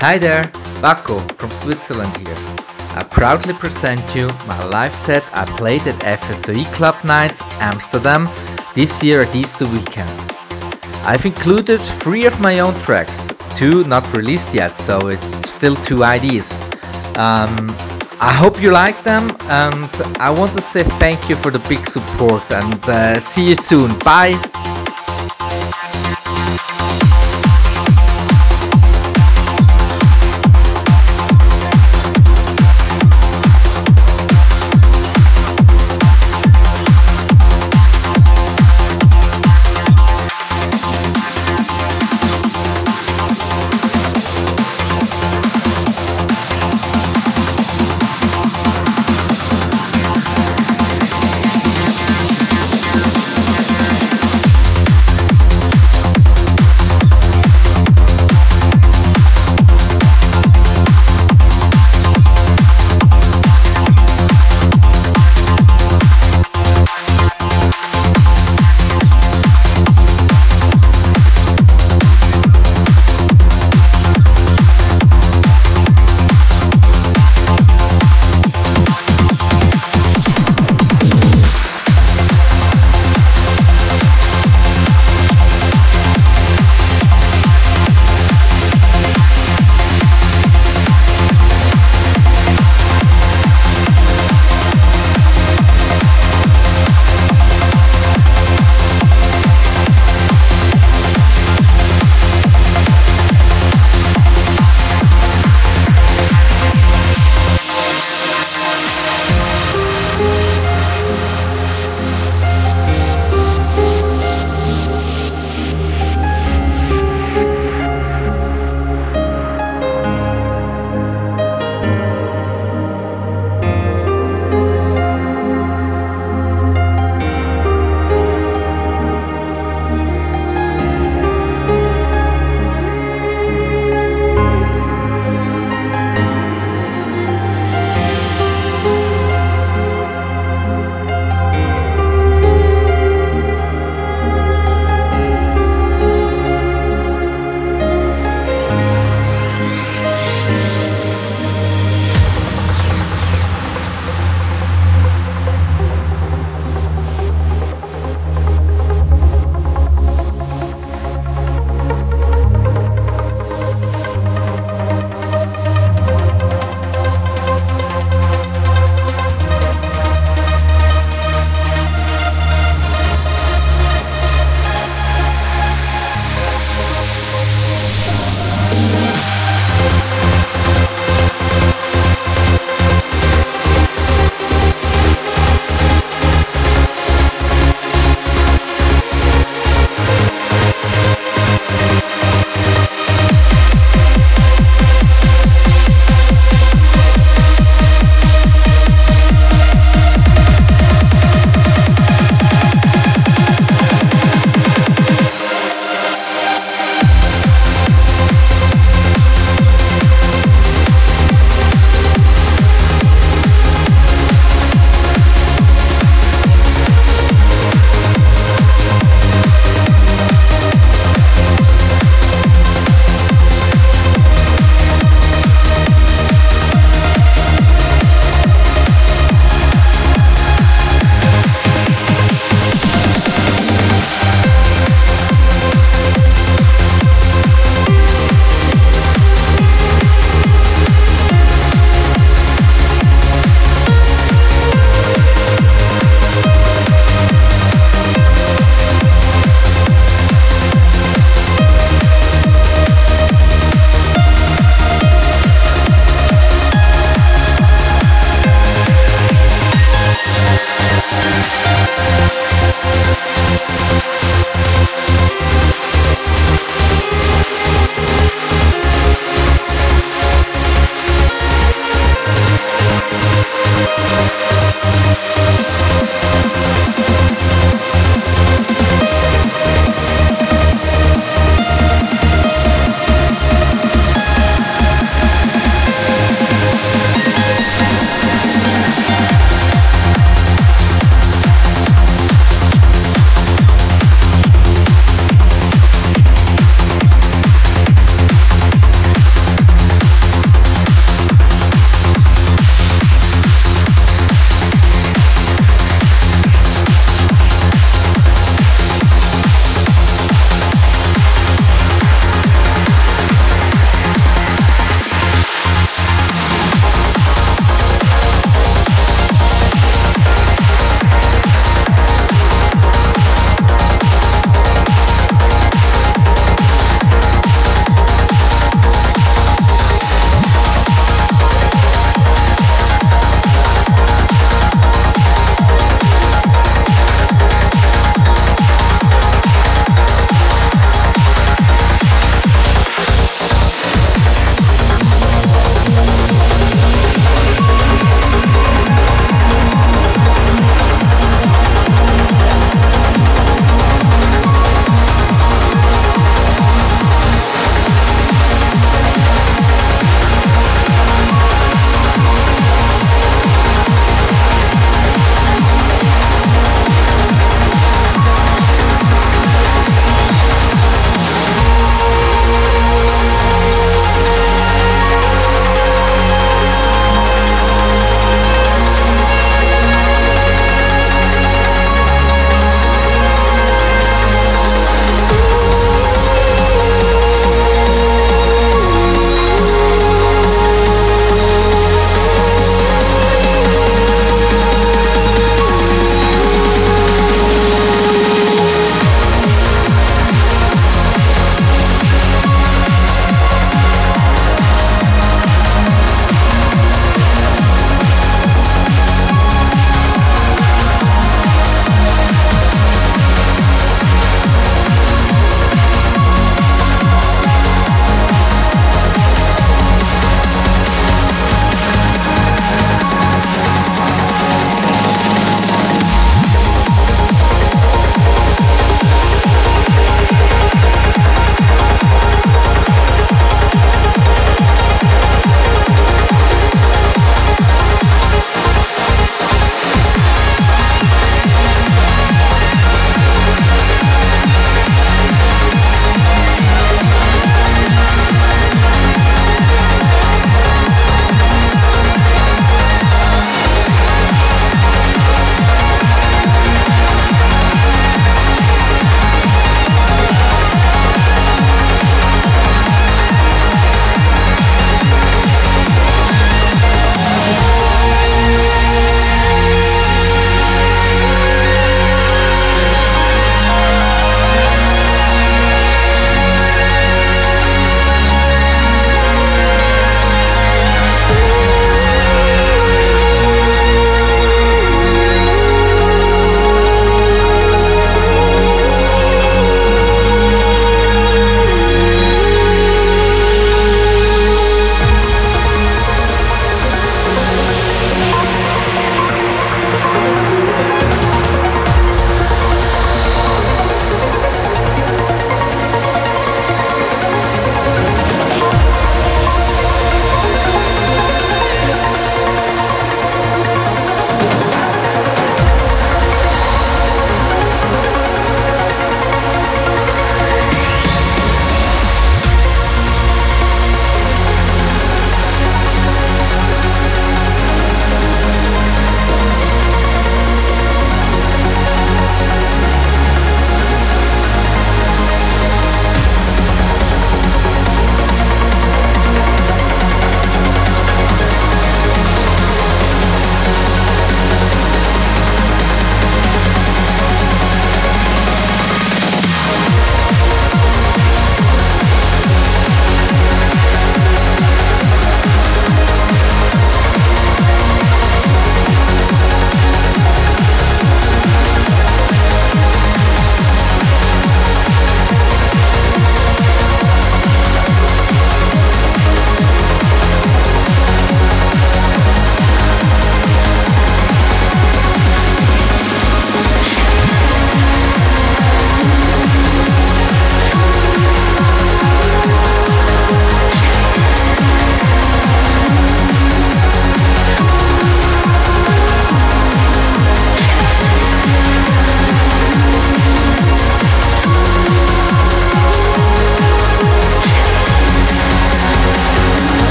Hi there, Baco from Switzerland here. I proudly present you my live set I played at FSOE Club Nights Amsterdam this year at Easter weekend. I've included three of my own tracks, two not released yet, so it's still two IDs. Um, I hope you like them, and I want to say thank you for the big support, and uh, see you soon. Bye!